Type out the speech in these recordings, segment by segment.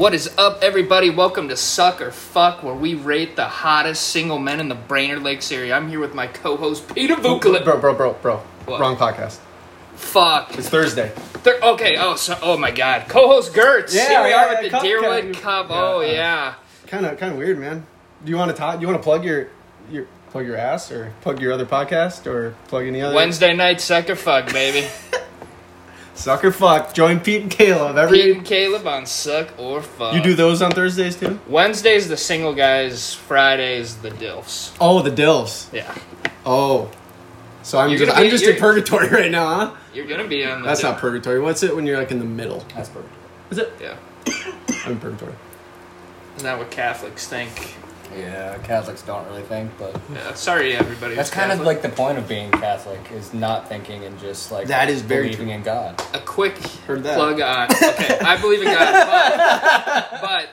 What is up, everybody? Welcome to Suck or Fuck, where we rate the hottest single men in the Brainerd Lakes area. I'm here with my co-host Peter Vukovic. Bro, bro, bro, bro. What? Wrong podcast. Fuck. It's Thursday. Thir- okay. Oh, so, oh my God. Co-host Gertz. Yeah, here we yeah, are yeah, with the Cup Deerwood Cup. Cup. Oh Yeah. yeah. Kind of, kind of weird, man. Do you want to talk? Do you want to plug your, your, plug your ass, or plug your other podcast, or plug any other? Wednesday night Suck or Fuck, baby. Sucker fuck. Join Pete and Caleb every. Pete and Caleb on Suck or Fuck. You do those on Thursdays too? Wednesdays the single guys. Fridays the dilfs. Oh, the Dills. Yeah. Oh. So I'm You're just, gonna I'm just in you're- purgatory right now, huh? You're gonna be on. The That's Dil- not purgatory. What's it when you're like in the middle? That's perfect. Is it? Yeah. I'm in purgatory. Isn't that what Catholics think? Yeah, Catholics don't really think, but Yeah. Sorry, everybody. that's who's kind of Catholic. like the point of being Catholic is not thinking and just like That is very believing true. in God. a quick Heard that. plug on. Okay, I believe in God, but but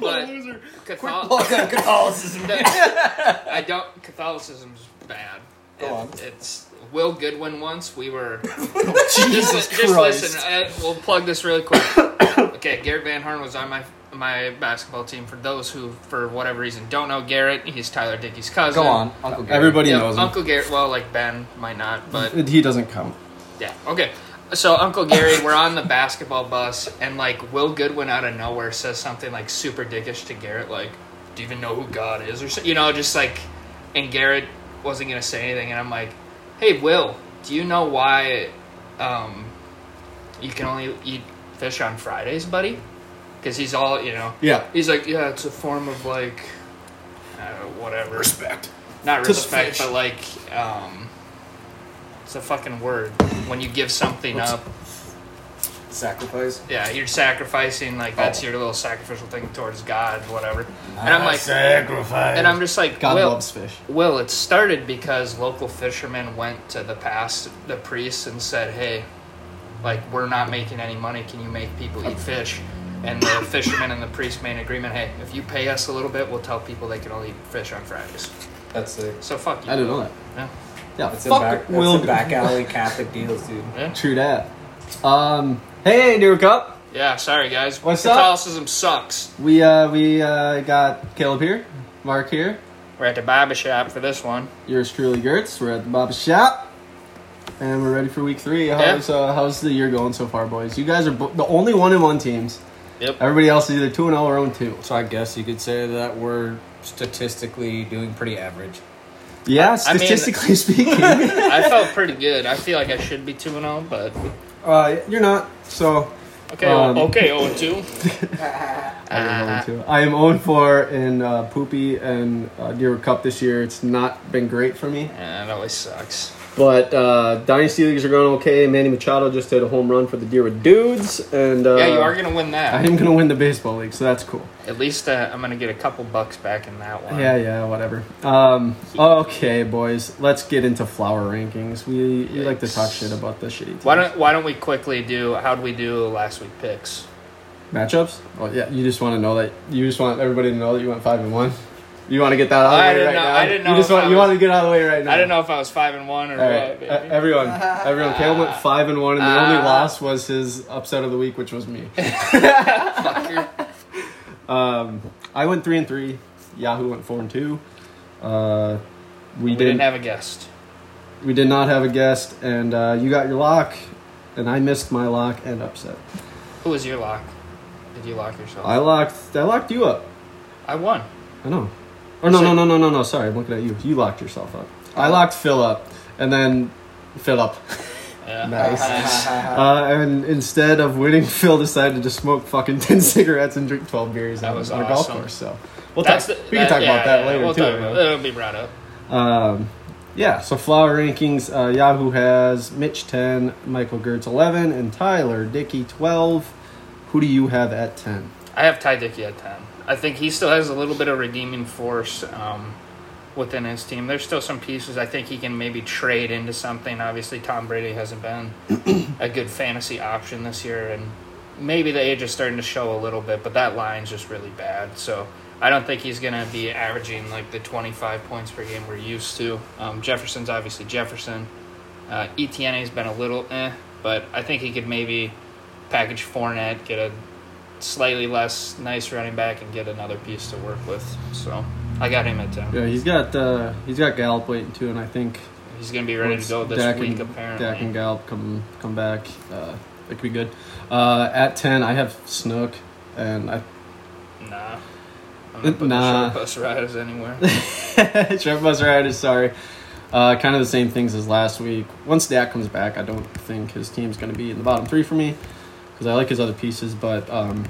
but Catholic, Catholicism. I don't. Catholicism's bad. Go It- on. It's Will Goodwin. Once we were. Jesus just, just Christ. listen. Uh, we'll plug this really quick. Okay, Garrett Van Horn was on my my basketball team. For those who, for whatever reason, don't know Garrett, he's Tyler Dickey's cousin. Go on, Uncle Gary. Everybody Yeah, knows him. Uncle Garrett. Well, like Ben might not, but He doesn't count. Yeah. Okay. So Uncle Gary, we're on the basketball bus, and like Will Goodwin out of nowhere says something like super dickish to Garrett, like, "Do you even know who God is?" or so, you know, just like, and Garrett wasn't gonna say anything, and I'm like, "Hey, Will, do you know why um, you can only eat fish on Fridays, buddy?" Because he's all, you know, Yeah. he's like, "Yeah, it's a form of like, uh, whatever." Respect. not to the respect, fish. but like, um, it's a fucking word. When you give something What's- up, Sacrifice. yeah, you're sacrificing. Like that's Oh. your little sacrificial thing towards God, whatever. And I'm like, sacrifice. and I'm just like, God Will, loves fish. Will, it started because local fishermen went to the past, the priests, and said, "Hey, like we're not making any money. Can you make people eat fish?" And the fishermen and the priest made an agreement. Hey, if you pay us a little bit, we'll tell people they can only eat fish on Fridays. That's the So fuck you. I didn't know that. Yeah. Yeah, that's a fuck back, that's Will. a back alley Catholic deals, dude. Yeah. True that. Um, hey, New Cup. Yeah, sorry guys. What's up? Catholicism sucks. We uh we uh got Caleb here, Mark here. We're at the barber shop for this one. Yours truly, Gertz. We're at the Baba Shop, and we're ready for week three. How's uh, how's the year going so far, boys? You guys are bo- the only one in one teams. Yep. Everybody else is either two and zero or own two. So I guess you could say that we're statistically doing pretty average. Yeah, I mean- statistically speaking. I felt pretty good. I feel like I should be 2 0, but. uh, you're not. So Okay, Um, okay, 0 2. I am 0 I am 0 4 in uh, Poopy and uh, Deerwood Cup this year. It's not been great for me. Yeah, it always sucks. But uh, Dynasty Leagues are going okay. Manny Machado just hit a home run for the Deerwood Dudes. and uh, yeah, you are going to win that. I am going to win the baseball league, so that's cool. At least uh, I'm going to get a couple bucks back in that one. Yeah, yeah, whatever. Um, okay, boys, let's get into flower rankings. We, we like to talk shit about the shitty teams. Why don't Why don't we quickly do how do we do last week picks? matchups? Oh yeah, you just want to know that you just want everybody to know that you went five and one. You want to get that out of the I way right know- now. I didn't know You just if want I you was- want to get out of the way right now. I didn't know if I was five and one or All what. Baby. uh, everyone, everyone. Caleb went five and one, and the only Ah. loss was his upset of the week, which was me. Fucker. Um, I went three and three. Yahoo went four and two. Uh, we, we didn't. didn't have a guest. we did not have a guest, and uh, you got your lock, and I missed my lock and upset. Who was your lock? Did you lock yourself? I locked. I locked you up. I won. I know. Or no, no, no, no, no, no. Sorry, I'm looking at you. You locked yourself up. I locked Phil up, and then Phil up. Yeah. Nice. Uh, and instead of winning, Phil decided to just smoke fucking ten cigarettes and drink twelve beers That on, was on a golf awesome. course. So we'll That's talk. the- we can talk yeah, about that yeah, later we'll too. talk about- It'll be brought up. Um, yeah. So flower rankings: uh, Yahoo has Mitch ten, Michael Gertz eleven, and Tyler Dickey twelve. Who do you have at ten? I have Ty Dickey at 10. I think he still has a little bit of redeeming force um, within his team. There's still some pieces I think he can maybe trade into something. Obviously, Tom Brady hasn't been a good fantasy option this year, and maybe the age is starting to show a little bit, but that line's just really bad. So I don't think he's going to be averaging like the 25 points per game we're used to. Um, Jefferson's obviously Jefferson. Uh, ETN has been a little eh, but I think he could maybe package Fournette, get a slightly less nice running back and get another piece to work with. So I got him at ten. Yeah, he's got uh, he's got Gallup waiting too, and I think He's gonna be ready to go this Dak week and, apparently. Dak and Gallup come come back. Uh, it could be good. Uh, at ten, I have Snook, and I Nah. I'm not putting Nah. short bus riders anywhere. Short Bus Riders, sorry. Uh, kind of the same things as last week. Once Dak comes back, I don't think his team's going to be in the bottom three for me because I like his other pieces, but um,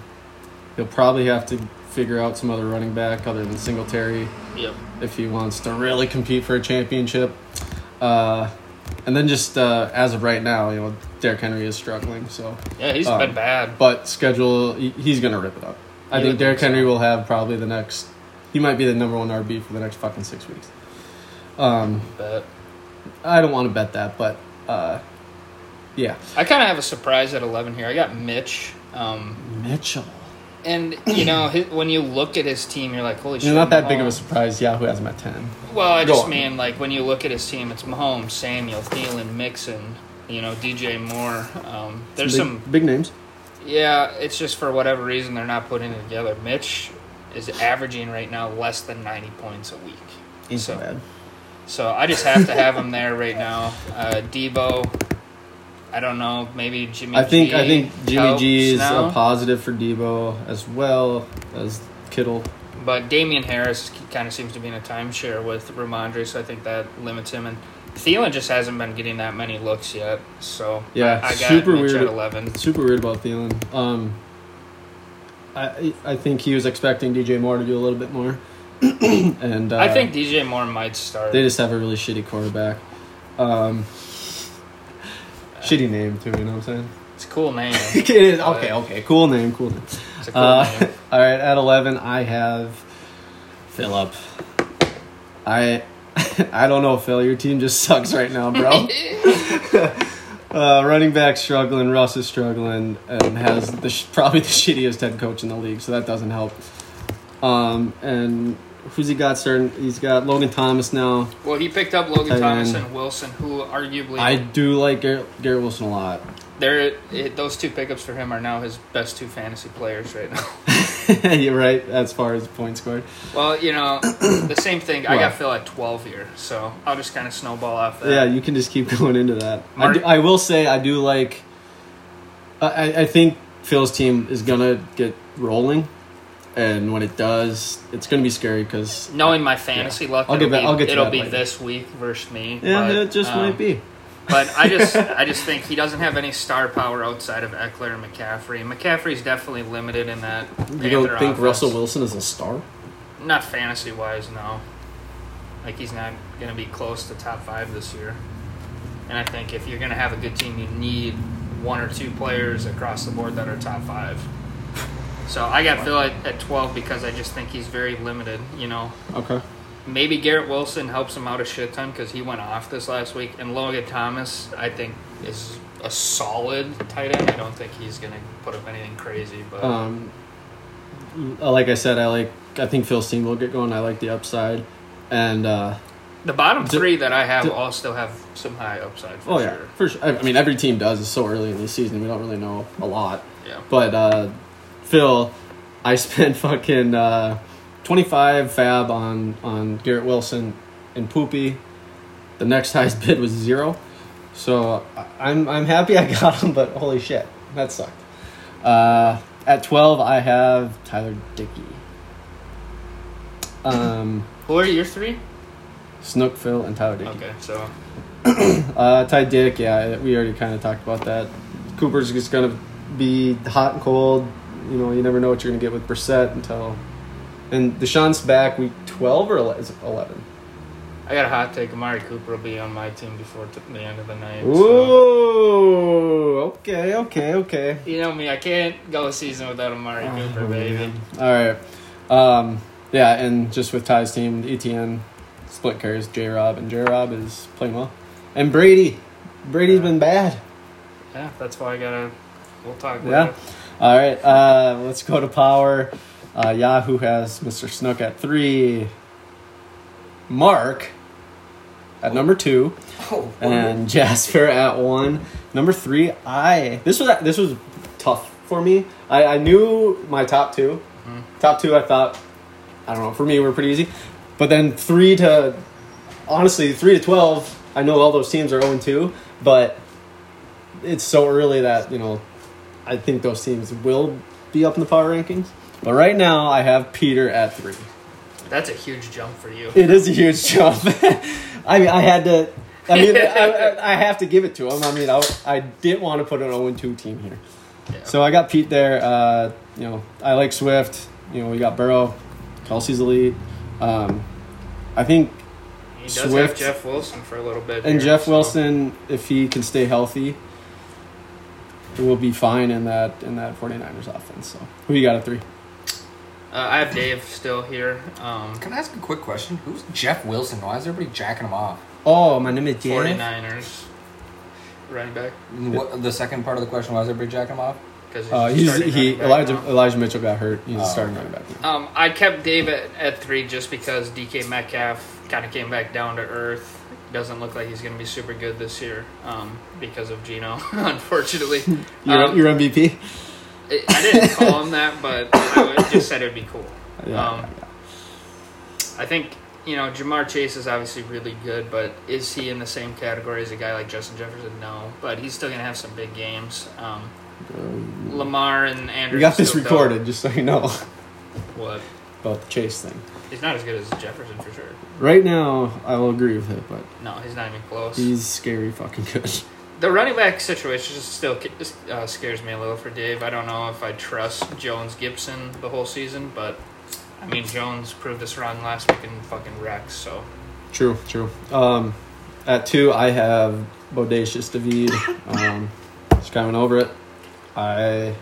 he'll probably have to figure out some other running back other than Singletary yep. if he wants to really compete for a championship. Uh, and then just uh, as of right now, you know, Derrick Henry is struggling, so Yeah, he's Um, been bad. but schedule he's going to rip it up. I You think Derrick so. Henry will have probably the next. He might be the number one RB for the next fucking six weeks. Um, But I don't want to bet that, but uh, yeah, I kind of have a surprise at 11 here. I got Mitch. Um, Mitchell. and, you know, his, when you look at his team, you're like, holy shit. Not that big of a surprise. Yahoo has him at ten. Well, I Go just on. mean, like, when you look at his team, it's Mahomes, Samuel, Thielen, Mixon, you know, DJ Moore. Um, there's big, some, big names. yeah, it's just for whatever reason they're not putting it together. Mitch is averaging right now less than 90 points a week. So- so bad. So I just have to have him there right now. Uh, Deebo, I don't know, maybe Jimmy. I think G I think Jimmy G is now. a positive for Deebo as well as Kittle. But Damien Harris kind of seems to be in a timeshare with Rhamondre, so I think that limits him. And Thielen just hasn't been getting that many looks yet. So Yeah, I, I got super weird. at eleven. Super weird about Thielen. Um, I I think he was expecting DJ Moore to do a little bit more, and uh, I think DJ Moore might start. they just have a really shitty quarterback. Um, shitty name too. You know what I'm saying? it's a cool name. it is okay. Okay, cool name. Cool name. It's a cool Uh, name. all right, at eleven, I have Philip. I I don't know, Phil. Your team just sucks right now, bro. uh, running back struggling, Russ is struggling, and has the sh- probably the shittiest head coach in the league, so that doesn't help. Um, and who's he got starting? He's got Logan Thomas now. Well, he picked up Logan Thomas and Wilson, who arguably I do like Garrett, Garrett Wilson a lot. they're those two pickups for him are now his best two fantasy players right now. You're right as far as points scored. Well, you know, the same thing. I got Phil at 12 here, so I'll just kind of snowball off that. Yeah, you can just keep going into that. I, do, I will say I do like. I, I think Phil's team is gonna get rolling, and when it does, it's gonna be scary because Knowing my fantasy luck, I'll get be, I'll get to it'll be later. this week versus me. yeah, but, it just um, might be. But I just, I just think he doesn't have any star power outside of Ekeler and McCaffrey. McCaffrey's definitely limited in that. You don't think offense. Russell Wilson is a star? Not fantasy wise, no. Like he's not going to be close to top five this year. And I think if you're going to have a good team, you need one or two players across the board that are top five. So I got Phil at, at 12 because I just think he's very limited. You know, Okay. maybe Garrett Wilson helps him out a shit ton because he went off this last week. And Logan Thomas, I think, is a solid tight end. I don't think he's going to put up anything crazy, but Um, like I said, I like. I think Phil team will get going. I like the upside, and uh, the bottom d- three that I have d- all still have some high upside for oh yeah, sure. for sure. I I mean, every team does. It's so early in the season. We don't really know a lot. Yeah. But uh, Phil, I spent fucking uh, twenty five FAAB on on Garrett Wilson and Poopy. The next highest bid was zero, so I'm I'm happy I got him. But holy shit, that sucked. Uh, at twelve, I have Tyler Dickey. Um, Who are your three? Snook, Phil, and Tyler Dickey. Okay, so Uh, Ty Dick, yeah, we already kind of talked about that. Cooper's just gonna be hot and cold. You know, you never know what you're gonna get with Brissett until. And Deshaun's back week twelve or is eleven? I got a hot take. Amari Cooper will be on my team before t- the end of the night. so- Ooh, okay, okay, okay. You know me, I can't go a season without Amari Cooper, Oh, baby. man. All right, um, yeah, and just with Ty's team, ETN split carries J Rob, and J Rob is playing well, and Brady, Brady's Yeah. been bad. Yeah, that's why I gotta. We'll talk. Yeah. All right. Uh, let's go to power. Uh, Yahoo has Mr. Snook at three. Mark at number two, and Jasper at one. Number three, I. This was this was tough for me. I, I knew my top 2 Mm-hmm. Top two, I thought, I don't know, for me were pretty easy. But then three to, honestly, three to twelve. I know all those teams are zero two, but it's so early that you know, I think those teams will be up in the power rankings. But right now, I have Peter at three. That's a huge jump for you. It is a huge jump. I mean, I had to. I mean, I, I, have to give it to him. I mean, I, I didn't want to put an 0 2 team here. Yeah. So I got Pete there. Uh, you know, I like Swift. You know, we got Burrow. Kelce's elite. Um, I think, he does Swift- have Jeff Wilson for a little bit. and here, Jeff so- Wilson, if he can stay healthy, will be fine in that in that 49ers offense. So who you got at three? Uh, I have Dave still here. Um, Can I ask a quick question? Who's Jeff Wilson? Why is everybody jacking him off? Oh, my name is 49ers running back What, the second part of the question, why is everybody jacking him off? because Uh, he's he Elijah Elijah Mitchell got hurt. He's Oh, starting okay. running back. now. Um, I kept Dave at, at three just because DK Metcalf kind of came back down to earth. Doesn't look like he's going to be super good this year um, because of Gino, unfortunately. Your Um, your MVP. I I didn't call him that, but I would- just said it would be cool. Yeah, um, yeah, yeah. I think you know Ja'Marr Chase is obviously really good, but is he in the same category as a guy like Justin Jefferson? No, but he's still going to have some big games. Um, Lamar and Andrews. We got this recorded, just so you know What? about the Chase thing. He's not as good as Jefferson for sure. Right now, I will agree with it, but No, he's not even close. he's scary fucking good. The running back situation just still uh, scares me a little for Dave. I don't know if I trust Jones Gibson the whole season, but I mean Jones proved us wrong last week in fucking Rex. So True, true. Um, at two, I have Bodacious David. Um, just coming over it. I,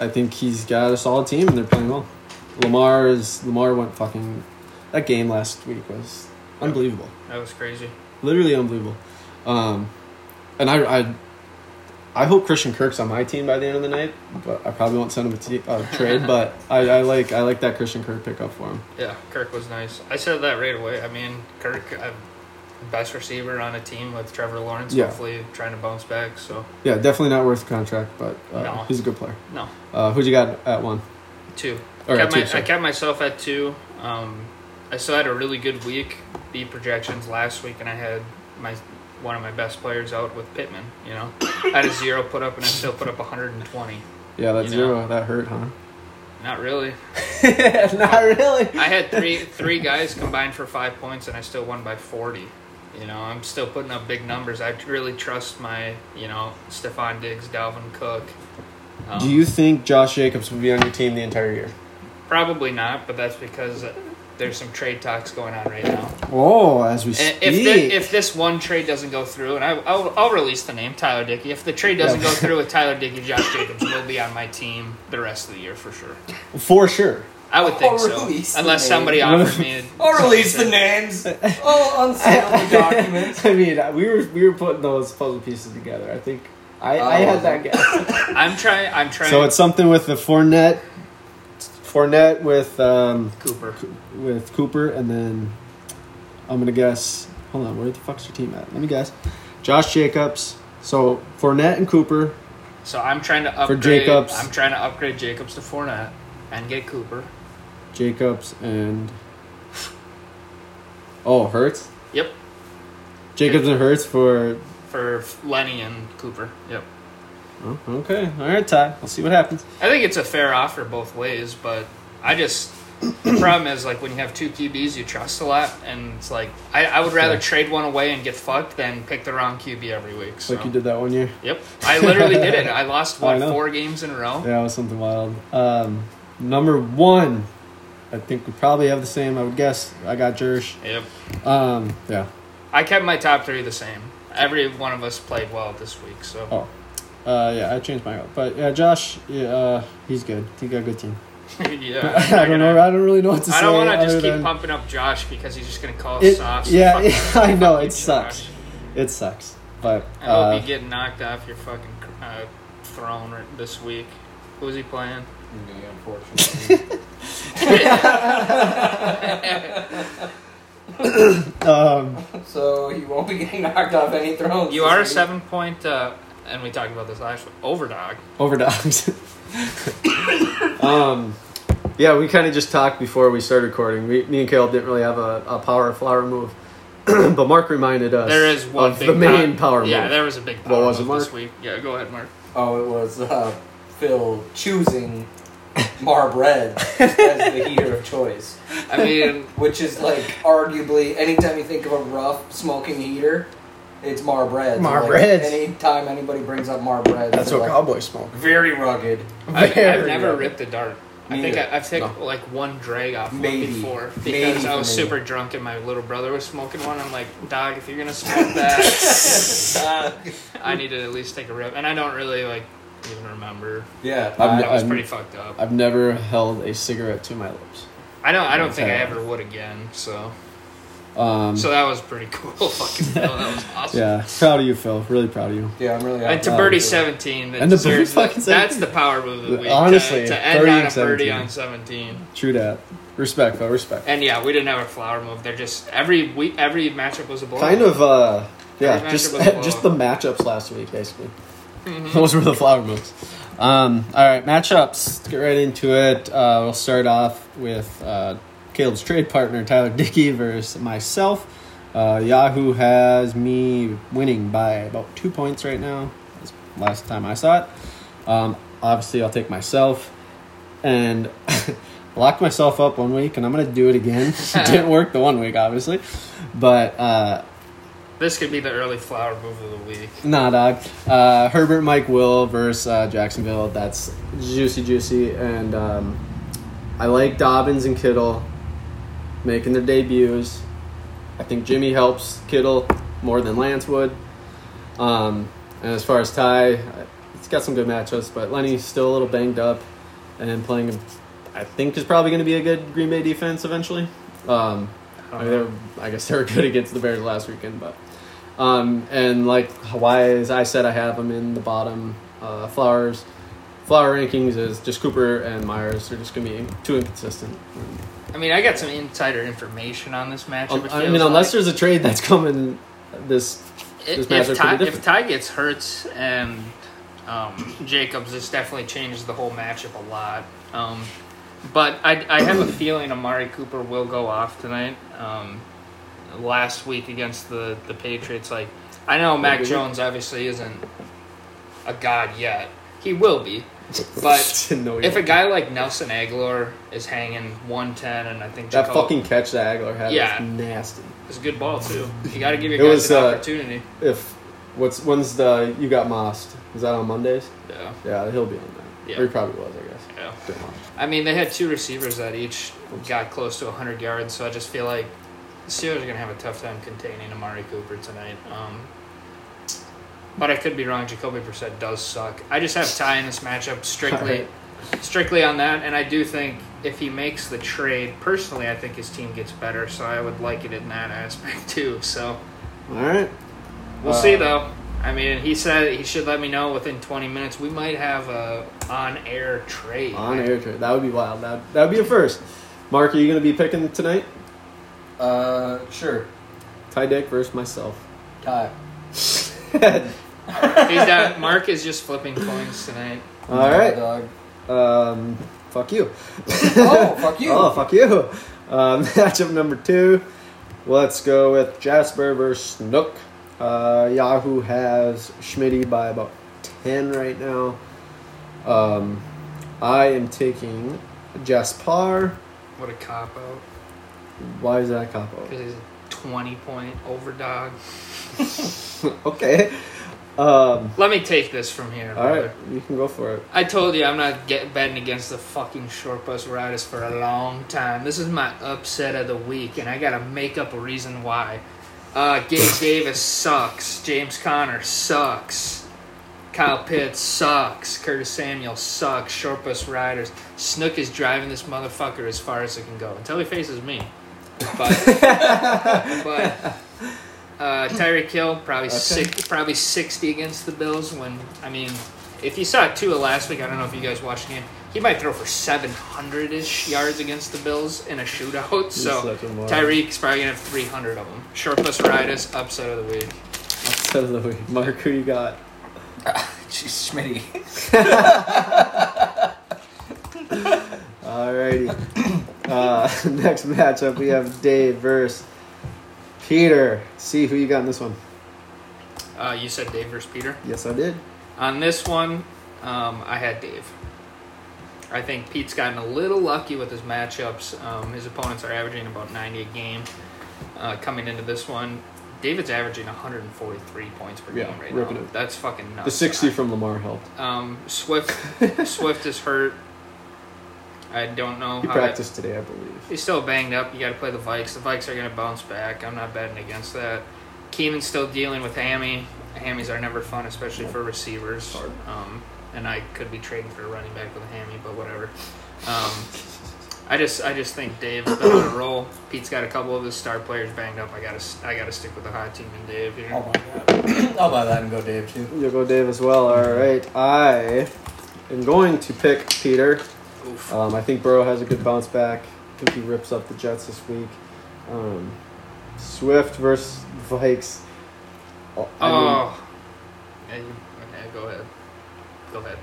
I think he's got a solid team and they're playing well. Lamar is Lamar went fucking. That game last week was unbelievable. that was crazy. literally unbelievable. Um, and I, I, I hope Christian Kirk's on my team by the end of the night, but I probably won't send him a uh, trade. But I, I like I like that Christian Kirk pickup for him. Yeah, Kirk was nice. I said that right away. I mean Kirk, uh, best receiver on a team with Trevor Lawrence. Yeah. Hopefully trying to bounce back. So Yeah, definitely not worth the contract, but uh, No. he's a good player. no, Uh, who'd you got at one? two. Or kept two, my, I kept myself at two. Um, I still had a really good week. Beat projections last week, and I had my one of my best players out with Pittman. You know, I had a zero put up, and I still put up 120. Yeah, that zero that hurt, huh? Not really. not really. I had three three guys combined for five points, and I still won by 40. You know, I'm still putting up big numbers. I really trust my, you know, Stefon Diggs, Dalvin Cook. Um, Do you think Josh Jacobs will be on your team the entire year? Probably not, but that's because there's some trade talks going on right now. Oh, as we And speak. if the, if this one trade doesn't go through, and I, I'll, I'll release the name Tyler Dickey. If the trade doesn't Yeah. go through with Tyler Dickey, Josh Jacobs will be on my team the rest of the year for sure. for sure. I would think I'll so, release the unless name. somebody offers me. a- I'll release the names. I'll unseal the documents. I mean, we were we were putting those puzzle pieces together. I think I, I Oh. had that guess. I'm trying. I'm trying. So it's something with the Fournette, Fournette with um, Cooper. with Cooper, and then I'm gonna guess. Hold on, where the fuck's your team at? Let me guess. Josh Jacobs. So Fournette and Cooper. So I'm trying to For upgrade. Jacobs. I'm trying to upgrade Jacobs to Fournette and get Cooper. Jacobs and oh Hurts. Yep. Jacobs and Hurts for. For Lenny and Cooper. Yep. Oh, okay, all right, Ty. We'll see what happens. I think it's a fair offer both ways, but I just the problem is like when you have two QBs you trust a lot, and it's like I, I would rather Yeah. trade one away and get fucked than pick the wrong QB every week. So. Like you did that one year. Yep, I literally did it. I lost I what know. four games in a row. Yeah, it was something wild. Um, number one, I think we probably have the same. I would guess. I got Jersh. Yep, Um, yeah. I kept my top three the same. Every one of us played well this week, so Oh, uh, yeah. I changed my. But yeah, Josh. Yeah, uh, he's good. He got a good team. yeah. I don't know. I don't really know what to say. I don't want to just keep than- pumping up Josh because he's just gonna call us It, soft. yeah, yeah, I know you, it sucks. Josh. It sucks. But I hope uh, you get knocked off your fucking uh, throne this week. Who's he playing? Me, unfortunately. um, so he won't be getting knocked off any thrones. You are a seven point uh, and we talked about this last week. Overdog. Overdogs. um, yeah, we kind of just talked before we started recording. We, me and Caleb didn't really have a, a power flower move, but Mark reminded us There is one of big the main power, power Yeah, move. there was a big What power was it, move this Mark? week. Yeah, go ahead, Mark. Oh, it was uh, Phil choosing Marb Red as the heater of choice, I mean, which is like arguably anytime you think of a rough smoking heater, it's Marb Red. Marb like, Reds. Anytime anybody brings up Marb Red, That's they're what like, cowboys smoke. Very rugged. I've, I've never good. ripped a dart. I think either. I, I've taken No. like one drag off one Maybe. before Maybe because I for was me. super drunk and my little brother was smoking one. I'm like, dog, if you're gonna smoke that, I need to at least take a rip. And I don't really like even remember. Yeah, I'm- I- was I'm- pretty fucked up. I've never held a cigarette to my lips. I don't. I don't think I ever would again. So, Um, so that was pretty cool. Fucking Phil, that was awesome. yeah, proud of you, Phil. Really proud of you. yeah, I'm really. And to birdie yeah. 17, that And the deserves birdie the- fucking that's the power move of the week. Honestly, to, end birdie on a and birdie 17. on 17. True that. Respect, Phil. Respect. And yeah, we didn't have a flower move. They're just every week, every matchup was a blow. Kind of, uh, yeah, just matchup was a just the matchups last week, basically. Mhm. Those were the flower moves. Um, all right, matchups. Let's get right into it. Uh, we'll start off with uh, Caleb's trade partner Tyler Dickey versus myself. Uh, Yahoo has me winning by about two points right now. That's last time I saw it. Um, obviously, I'll take myself and locked myself up one week, and I'm gonna do it again. didn't work the one week, obviously, but uh, This could be the early flower move of the week. Nah, dog. Uh, Herbert, Mike, Will versus uh, Jacksonville. That's juicy, juicy, and um, I like Dobbins and Kittle making their debuts. I think Jimmy helps Kittle more than Lance would. Um, and as far as Ty, it's got some good matchups, but Lenny's still a little banged up and playing. I think is probably going to be a good Green Bay defense eventually. Um, I, mean, I guess they were good against the Bears last weekend, but um, and like why as I said, I have them in the bottom. Uh, Flowers, flower rankings is just Cooper and Myers are just gonna be too inconsistent. I mean, I got some insider information on this matchup. I mean, unless like. there's a trade that's coming this. if, matchup if, Ty, if Ty gets hurt and um, Jacobs, this definitely changes the whole matchup a lot. Um, but I, I have a feeling Amari Cooper will go off tonight. Um, last week against the, the Patriots, like I know Mac Jones obviously isn't a god yet. He will be, but if a guy like Nelson Agholor is hanging 110, and I think that Jacob, fucking catch that Agholor had Yeah. was nasty. it's a good ball too. You got to give It your guys was, an uh, opportunity. If what's when's the you got Mossed? Is that on Mondays? Yeah, Yeah, he'll be on that. Yeah. Or he probably was, I guess. yeah. I mean, they had two receivers that each got close to 100 yards, so I just feel like the Steelers are going to have a tough time containing Amari Cooper tonight. Um, but I could be wrong. Jacoby Brissett does suck. I just have Ty in this matchup strictly, strictly on that, and I do think if he makes the trade, personally, I think his team gets better. So I would like it in that aspect too. So All right. we'll Uh, see, though. I mean, he said he should let me know within 20 minutes. We might have a on-air trade. On air trade. That would be wild. That that would be a first. Mark, are you gonna be picking tonight? Uh, sure. Ty Dick versus myself. Ty. He's down. Mark is just flipping coins tonight. All right. Dog. Um, fuck you. Oh, fuck you. Oh, fuck you. Um, matchup number two. Let's go with Jasper versus Snook. Uh, Yahoo has Schmitty by about 10 right now. Um, I am taking Jasper. What a cop out. Why is that a cop out? Because he's a 20 point overdog. okay. Um, Let me take this from here. all right, brother. you can go for it. I told you I'm not get, betting against the fucking short bus riders for a long time. This is my upset of the week, and I gotta make up a reason why. Uh, Gabe Davis sucks. James Conner sucks. Kyle Pitts sucks. Curtis Samuel sucks. Short bus riders. Snook is driving this motherfucker as far as it can go until he faces me. But, but uh, Tyreek Hill probably Okay. six, probably sixty against the Bills. When I mean, if you saw Tua last week, I don't know if you guys watched the game. He might throw for seven hundred ish yards against the Bills in a shootout. So such a. Tyreek's probably gonna have three hundred of them. Short bus riders upset of the week. Upset of the week. Mark, who you got? Jeez, Schmitty. Alrighty. Uh, next matchup, we have Dave versus Peter. See who you got in this one. Uh, you said Dave versus Peter. Yes, I did. On this one, um, I had Dave. I think Pete's gotten a little lucky with his matchups. Um, his opponents are averaging about 90 a game. Uh, coming into this one, David's averaging 143 points per Yeah, game right now. it. That's fucking nuts. The 60 from Lamar helped. Um, Swift, Swift is hurt. I don't know He how. that- practiced today, I believe. He's still banged up. You got to play the Vikes. The Vikes are going to bounce back. I'm not betting against that. Keenan's still dealing with hammy. Hammies are never fun, especially for receivers. Um, and I could be trading for a running back with a hammy, but whatever. Um, I just, I just think Dave's been on a roll. Pete's got a couple of his star players banged up. I gotta, I gotta stick with the hot team and Dave here. I'll buy that. I'll buy that and go Dave too. You'll go Dave as well. All right. I am going to pick Peter. Um, I think Burrow has a good bounce back. I think he rips up the Jets this week. Um, Swift versus Vikes. Oh, I mean, oh. You, okay, go ahead. Go ahead.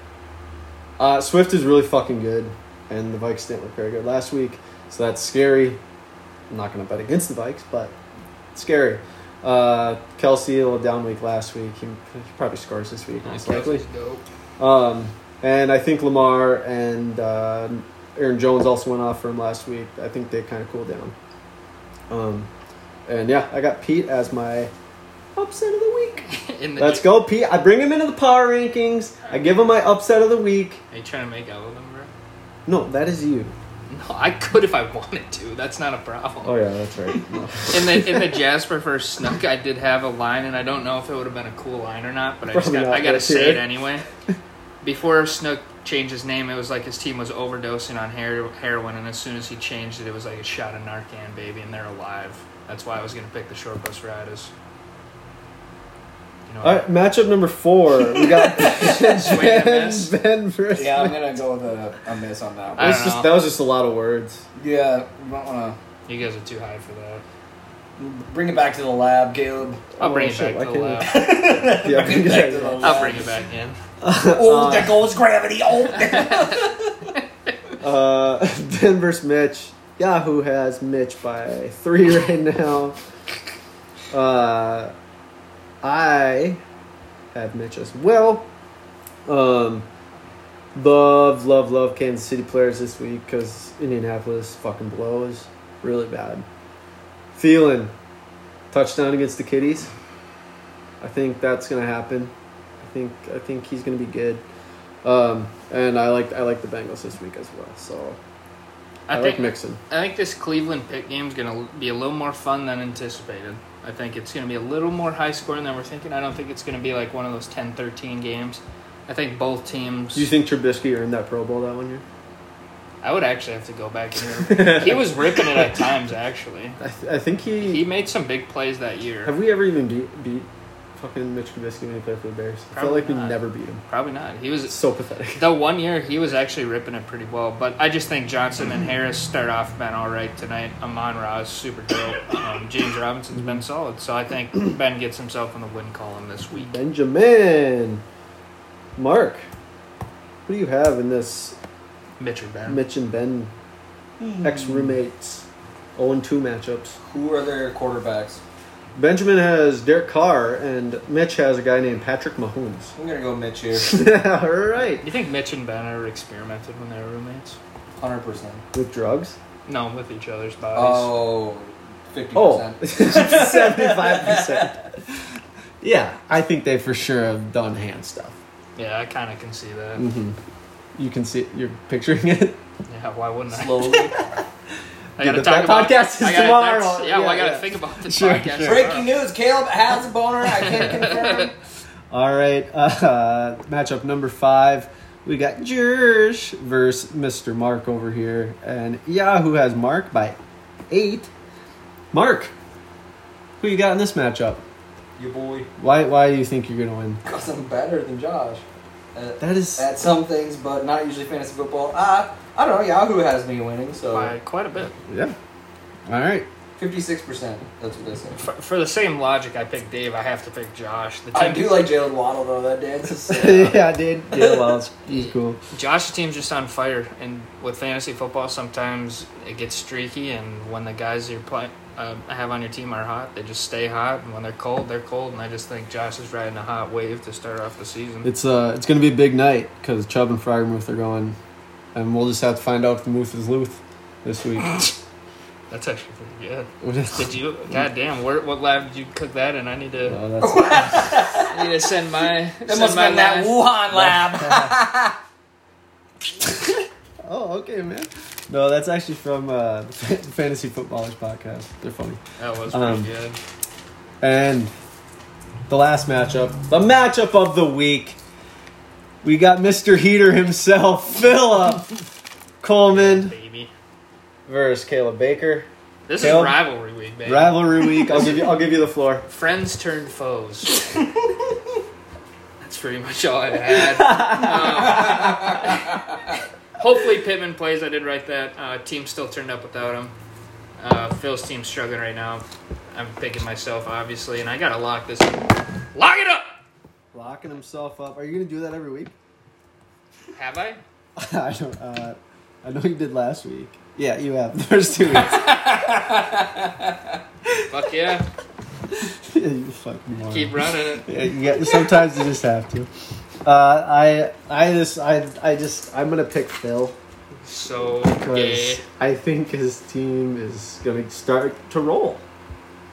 uh, Swift is really fucking good, and the Vikes didn't look very good last week, so that's scary. I'm not going to bet against the Vikes, but it's scary. Uh, Kelce, a little down week last week. He, he probably scores this week, most likely. Um, and I think Lamar and uh, Aaron Jones also went off for him last week. I think they kind of cooled down. Um, and yeah, I got Pete as my upset of the week. In the Let's go, Pete. I bring him into the power rankings. I give him my upset of the week. Are you trying to make out with him, bro? No, that is you. No, I could if I wanted to. That's not a problem. Oh yeah, that's right. No. In the in the Jasper versus Snook, I did have a line, and I don't know if it would have been a cool line or not, but I just got, I got to say it. anyway. Before Snook changed his name, it was like his team was overdosing on heroin, and as soon as he changed it, it was like a shot of Narcan, baby, and they're alive. That's why I was gonna pick the short bus riders. You know, All right, matchup number four. We got Ben, miss. ben versus. Yeah, I'm gonna go with a, a miss on that That one. I was don't just that was just a lot of words. Yeah, you might wanna you guys are too high for that. Bring it back to the lab, Caleb. I'll bring it back to the lab. Yeah, Bring it back to the lab. I'll bring it back in. Oh, there goes gravity. Oh, Uh, Ben versus Mitch. Yahoo has Mitch by three right now. Uh, I have Mitch as well. Um, love, love, love Kansas City players this week because Indianapolis fucking blows really bad. Feeling touchdown against the Kitties. I think that's gonna happen. I think I think he's gonna be good. Um, and I like I like the Bengals this week as well. So I, I, like think Mixon. I think this Cleveland pick game is going to be a little more fun than anticipated. I think it's going to be a little more high scoring than we're thinking. I don't think it's going to be like one of those 10-13 games. I think both teams. Do you think Trubisky earned that Pro Bowl that one year? I would actually have to go back and he was ripping it at times. Actually, I, th- I think he, he made some big plays that year. Have we ever even beat beat fucking Mitch Trubisky when he played for the Bears? I feel Probably like we never beat him. Probably not. He was so pathetic. the one year he was actually ripping it pretty well. But I just think Johnson and Harris start off been all right tonight. Amon Ra is super dope. Um, James Robinson's been solid. So I think Ben gets himself in the win column this week. Benjamin, Mark, what do you have in this Mitch or Ben. Mitch and Ben ex roommates 0 2 matchups? who are their quarterbacks? Benjamin has Derek Carr, and Mitch has a guy named Patrick Mahomes. I'm gonna go Mitch here, All right. You think Mitch and Ben ever experimented when they were roommates? hundred percent. With drugs? No, with each other's bodies. Oh, 50 Oh, percent. 75%. Yeah, I think they for sure have done hand stuff. Yeah, I kind of can see that. hmm You can see it. you're picturing it. Yeah, why wouldn't I? Slowly. I gotta Dude, talk that about podcast is gotta, tomorrow. that's- Yeah, well, I gotta yeah. think about the Sure, podcast. sure. Breaking news: Caleb has a boner. I can't confirm. It. All right, uh, matchup number five. We got Jersh versus Mr. Mark over here, and Yahoo has Mark by eight. Mark, who you got in this matchup? Your boy. Why? Why do you think you're gonna win? Cause I'm better than Josh. At, That is at some things, but not usually fantasy football. Uh, I don't know. Yahoo has me winning, so By quite a bit. yeah. All right, Fifty-six percent. That's what they say. For, for the same logic, I picked Dave. I have to pick Josh. The I team, do like Jaylen Waddle though. That dance is sick. yeah, dude. Yeah, well, it's, he's cool. Josh's team's just on fire, and with fantasy football, sometimes it gets streaky. And when the guys you're play, uh, have on your team are hot, they just stay hot. And when they're cold, they're cold. And I just think Josh is riding a hot wave to start off the season. It's uh, it's gonna be a big night because Chubb and Freiermuth are going, and we'll just have to find out if the Muth is Luth this week. That's actually pretty good. What is- Did you? God damn! Where, what lab did you cook that in? I need to. Oh, that's, I need to send my. That send must my have been that. Wuhan lab. oh, okay, man. No, that's actually from uh, the Fantasy Footballers podcast. They're funny. That was pretty Um, good. And the last matchup, the matchup of the week, we got Mr. Heater himself, Philip Coleman Baby. versus Caleb Baker. This Caleb? is rivalry week, baby. Rivalry week. I'll give you. I'll give you the floor. Friends turned foes. That's pretty much all I had. Um, hopefully Pittman plays. I did write that. Uh, team still turned up without him. Uh, Phil's team's struggling right now. I'm picking myself, obviously, and I gotta lock this. Lock it up. Locking himself up. Are you gonna do that every week? Have I? I don't. Uh, I know you did last week. Yeah, you have. The first two weeks. Fuck yeah. yeah you fucking. Keep running it. Yeah, you sometimes you just have to. Uh, I I just I I just I'm gonna pick Phil So because gay. I think his team is gonna start to roll.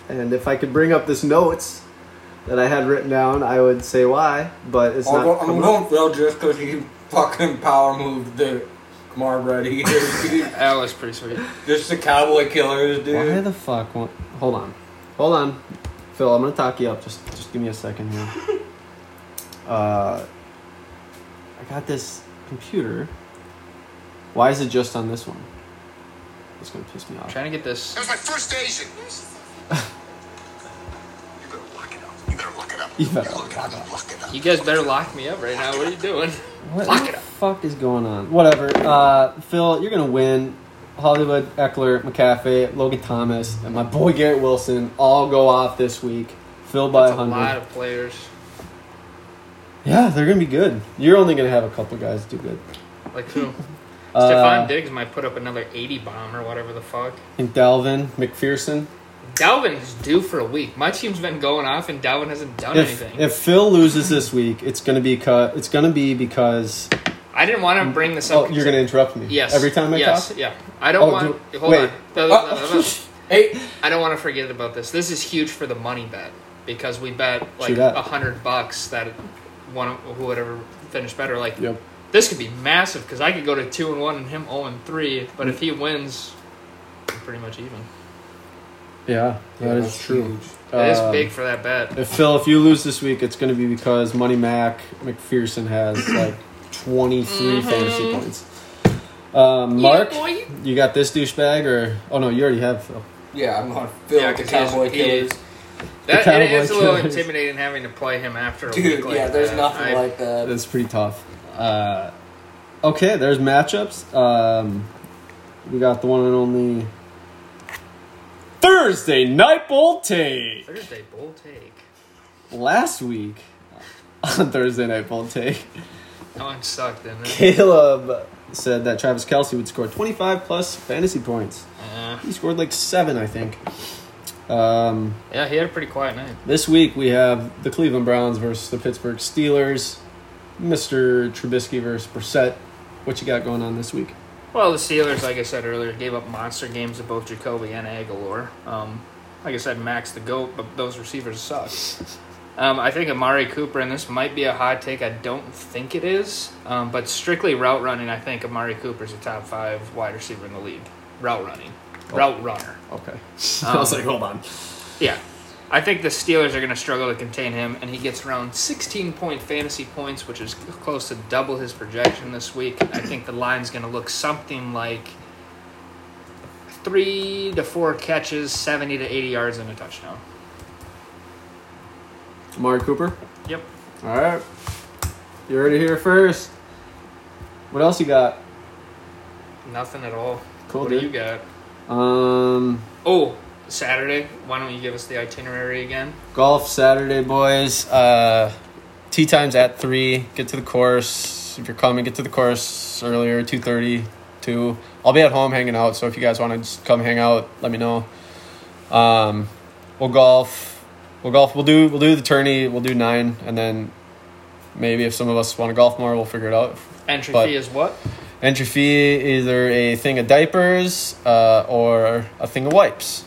And if I could bring up this notes that I had written down, I would say why. But it's I'll not. go, I'm coming up. going Phil just because he fucking power moved the Kamar Brady. dude. That was pretty sweet. just the cowboy killers, dude. Why the fuck? won't- Hold on, hold on, Phil. I'm gonna talk you up. Just just give me a second here. Uh, I got this computer. Why is it just on this one? It's gonna piss me I'm off. trying to get this. That was my first Asian. you better lock it up. You better lock it up. You better lock it up. Lock it up. You guys better lock me up right now. What are you doing? What Lock the it up. fuck is going on? Whatever. Uh, Phil, you're gonna win. Hollywood, Ekeler, McCaffrey, Logan Thomas, and my boy Garrett Wilson all go off this week. Phil by That's a 100. lot of players. Yeah, they're gonna be good. You're only gonna have a couple guys do good. Like who? Uh, Stefon Diggs might put up another 80 bomb or whatever the fuck. Think Dalvin, McPherson. Dalvin is due for a week. My team's been going off and Dalvin hasn't done If anything. if Phil loses this week, it's gonna be cut. It's gonna be because I didn't want to bring this up. oh, you're gonna interrupt me. yes. Every time I yes, talk. Yeah. I don't Oh, want. do- hold wait. on. Hey, I don't want to forget about this. This is huge for the money bet because we bet like a hundred bucks that one of who would ever finish better. Like Yep. this could be massive because I could go to two and one and him zero and three. But if he wins, we're pretty much even. Yeah, Yeah, that is true. huge. It is Um, big for that bet. If Phil, if you lose this week, it's going to be because Money Mac McPherson has like 23 fantasy points. Um, Mark, Mm-hmm. Yeah, you got this douchebag, or oh no, you already have Phil. yeah, I'm going Phil Yeah, with the 'cause cowboy killers. is- That, Cowboy it is a little Killers. intimidating having to play him after a Dude, week like yeah, there's that. nothing I- like that. That's pretty tough. Uh, okay, there's matchups. Um, we got the one and only Thursday night bowl take. Thursday bull take. Last week on Thursday night bowl take. That one sucked, didn't it? Caleb said that Travis Kelce would score 25 plus fantasy points. Uh, He scored like seven, I think. Um, yeah, he had a pretty quiet night. this week we have the Cleveland Browns versus the Pittsburgh Steelers. Mr. Trubisky versus Brissett. What you got going on this week? Well, the Steelers, like I said earlier, gave up monster games to both Jacoby and Agholor. Um, like I said, Max the GOAT, but those receivers suck. Um, I think Amari Cooper, and this might be a hot take. I don't think it is. Um, but strictly route running, I think Amari Cooper's a top five wide receiver in the league. Route running. Oh. Route runner. Okay. I was like, hold on. Yeah. I think the Steelers are going to struggle to contain him, and he gets around 16 point fantasy points, which is close to double his projection this week. I think the line's going to look something like three to four catches, 70 to 80 yards, and a touchdown. Amari Cooper. Yep. All right. You heard it here first. What else you got? Nothing at all. Cool, what dude. do you got? Um, Oh, Saturday. Why don't you give us the itinerary again? Golf Saturday, boys. Uh, tee times at three. Get to the course. If you're coming, get to the course earlier. Two thirty. Two. I'll be at home hanging out. So if you guys want to just come hang out, let me know. Um, we'll golf. We'll golf. We'll do. We'll do the tourney. We'll do nine, and then maybe if some of us want to golf more, we'll figure it out. Entry But- fee is what? Entry fee either a thing of diapers uh, or a thing of wipes.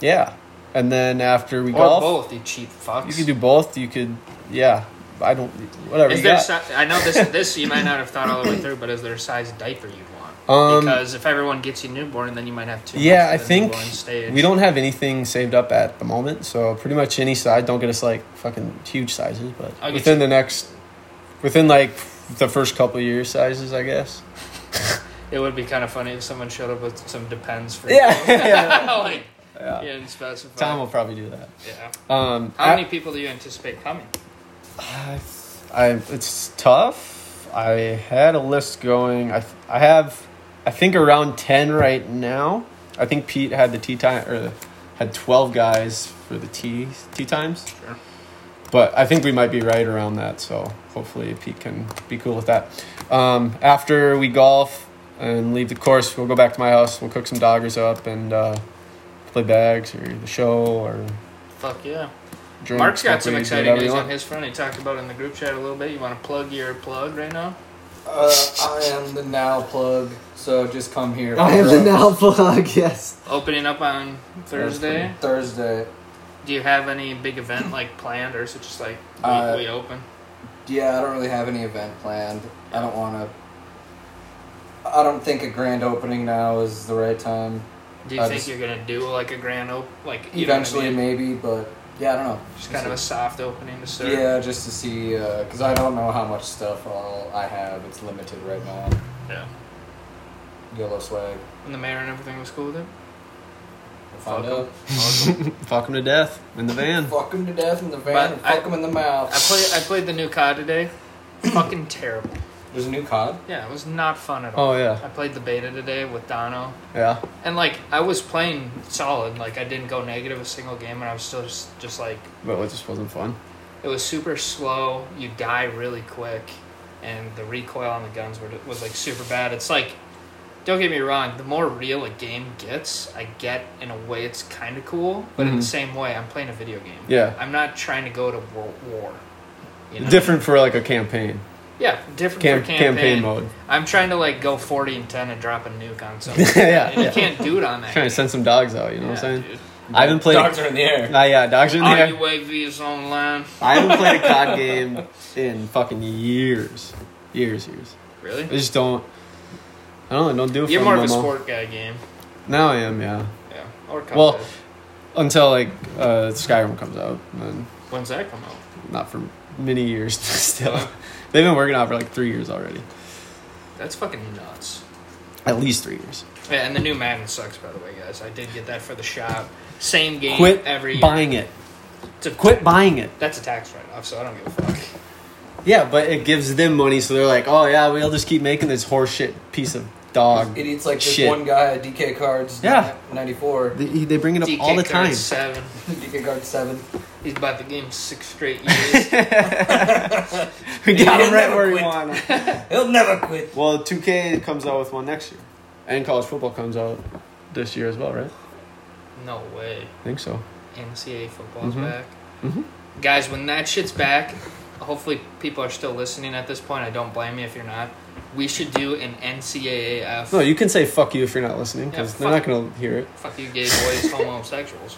Yeah, and then after we Or golf, both, you cheap fucks. you could do both. You could, yeah. I don't. Whatever. Is there? Si- I know this. This you might not have thought all the way through, but is there a size diaper you'd want? Um, because if everyone gets you newborn, then you might have too. yeah, I think we don't have anything saved up at the moment. So pretty much any size. Don't get us like fucking huge sizes, but within the next, within like the first couple of years sizes, I guess. It would be kind of funny if someone showed up with some depends for Yeah, you. yeah. like, Yeah. you didn't specify. Tom will probably do that. Yeah. Um, How many people do you anticipate coming? I, I it's tough. I had a list going. I I have I think around ten right now. I think Pete had the tee time or had twelve guys for the tee tee times. Sure. But I think we might be right around that. So hopefully Pete can be cool with that. Um, after we golf and leave the course, we'll go back to my house. We'll cook some doggers up and uh, play bags or the show or Fuck yeah. drink. Mark's got some exciting news on his front. He talked about it in the group chat a little bit. You want to plug your plug right now? Uh, I am the now plug, so just come here. I am the now plug. Yes. Opening up on Thursday. Thursday. Do you have any big event like planned, or is it just like we, Uh, open? Yeah, I don't really have any event planned. I don't want to. I don't think a grand opening now is the right time. Do you I think just- you're gonna do like a grand open, like what I Eventually, mean? maybe, but yeah, I don't know. just kind of a soft opening to start? Yeah, just to see, because I don't know how much stuff all I have. It's limited right now. Yeah. Yellow swag. And the mayor and everything was cool with it. We'll find Fuck 'em. out. Fuck him to death in the van. Fuck him to death in the van But and I- fuck him in the mouth. I played. I played the new COD today. Fucking terrible. There's a new COD. Yeah, it was not fun at all. Oh yeah, I played the beta today with Dono, yeah. and like I was playing solid. Like I didn't go negative a single game, and I was still just just like But it just wasn't fun. it was super slow. You die really quick, and the recoil on the guns were, was like super bad. It's like, don't get me wrong, the more real a game gets, I get in a way it's kind of cool, but in the Mhm. same way, I'm playing a video game. Yeah. I'm not trying to go to world war. You know? Different for like a campaign, Yeah, different Cam- for campaign. campaign mode. I'm trying to like go 40 and 10 and drop a nuke on something. Yeah, and you can't do it on that. Trying to send some dogs out. You know Yeah, what I'm saying? dude. I haven't played. Dogs are in the air. Ah, yeah, dogs are in Our there. UAV is online. I haven't played a COD game in fucking years, years, years. Really? I just don't. I don't. know, Don't do it. You're more of a sport guy game. Now I am. Yeah. Yeah. Or Well- Until like uh, Skyrim comes out, then When's that come out? not for many years still. They've been working on it for like three years already. That's fucking nuts. At least three years. Yeah, and the new Madden sucks, by the way, guys. I did get that for the shop. Same game Quit every year. buying it. It's a- Quit buying it. That's a tax write-off, so I don't give a fuck. Yeah, but it gives them money, so they're like, oh yeah, we'll just keep making this horseshit piece of dog. Idiots like this one guy at DK Cards. Yeah. 94. They, they bring it up DK all the card time. Seven. DK Card 7. He's bought the game six straight years. we got him He'll right never where we quit. want him. He'll never quit. Well, 2K comes out with one next year, and college football comes out this year as well, right? no way. I think so. NCAA football's Mhm. back. Mhm. Guys, when that shit's back, hopefully people are still listening at this point. I don't blame you if you're not. We should do an NCAAF. No, you can say fuck you if you're not listening because Yeah, they're not going to hear it. Fuck you, gay boys, homosexuals.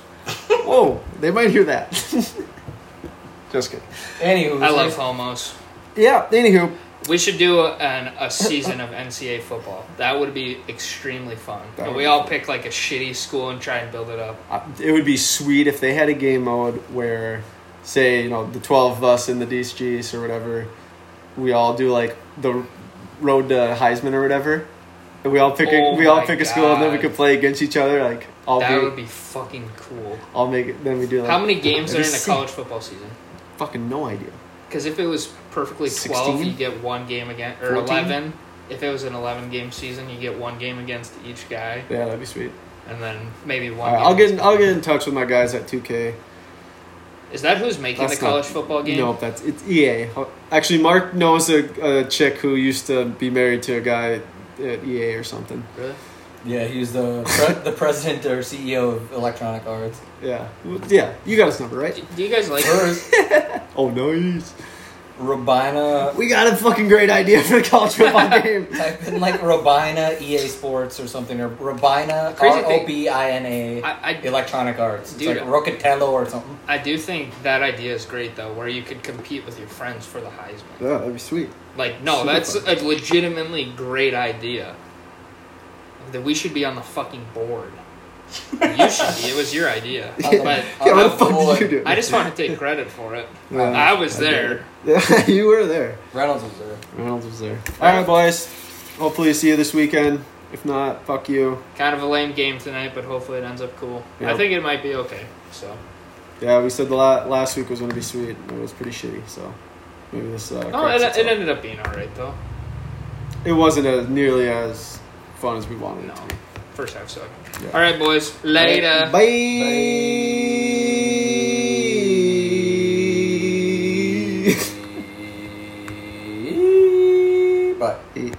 Whoa, they might hear that. Just kidding. Anywho, I love homos. Yeah. Anywho, We should do an, a season of NCAA football. That would be extremely fun. And we be all pick like a shitty school and try and build it up. uh, it would be sweet if they had a game mode where, say, you know, the twelve of us in the DSGs or whatever, we all do like the road to Heisman or whatever. And we all pick a Oh we all my pick a school and then we God. could play against each other. Like I'll that be, would be fucking cool. I'll make it. Then we do like How many games are in a sick. college football season? Fucking no idea. Because if it was perfectly 12, 16? you get one game again. Or 14? 11. If it was an 11 game season, you get one game against each guy. Yeah, that'd be sweet. and then maybe one. All right, game I'll get is- I'll get in touch with my guys at 2K. Is that who's making That's the not- college football game? Nope, that's it's EA. Actually, Mark knows a, a chick who used to be married to a guy at EA or something. Really? Yeah, he was the pre- the president or CEO of Electronic Arts. Yeah, Well, yeah. You got his number, right? Do, do you guys like? First, Oh, nice. Robina. We got a fucking great idea for the college football game. Type in like Robina EA Sports or something, or Robina Crazy R thing- O B I N A I, I Electronic Arts. It's like Rocatello or something. I do think that idea is great though, where you could compete with your friends for the Heisman. Yeah, that'd be sweet. Like, no, Super that's fun. a legitimately great idea. That we should be on the fucking board. You should be. It was your idea, but Yeah, what the fuck boy. did you do? I just want to take credit for it. Yeah, I was I there. Yeah, you were there. Reynolds was there. Reynolds was there. All right, boys. Hopefully, see you this weekend. If not, fuck you. Kind of a lame game tonight, but hopefully it ends up cool. I think it might be okay. So, Yeah, we said the la- last week was going to be sweet. It was pretty shitty, so maybe this. Uh, oh, corrects it, it ended up being all right though. It wasn't as nearly as fun as we wanted No, it to be. First half sucked. Yeah. All right, boys. Later. Bye. But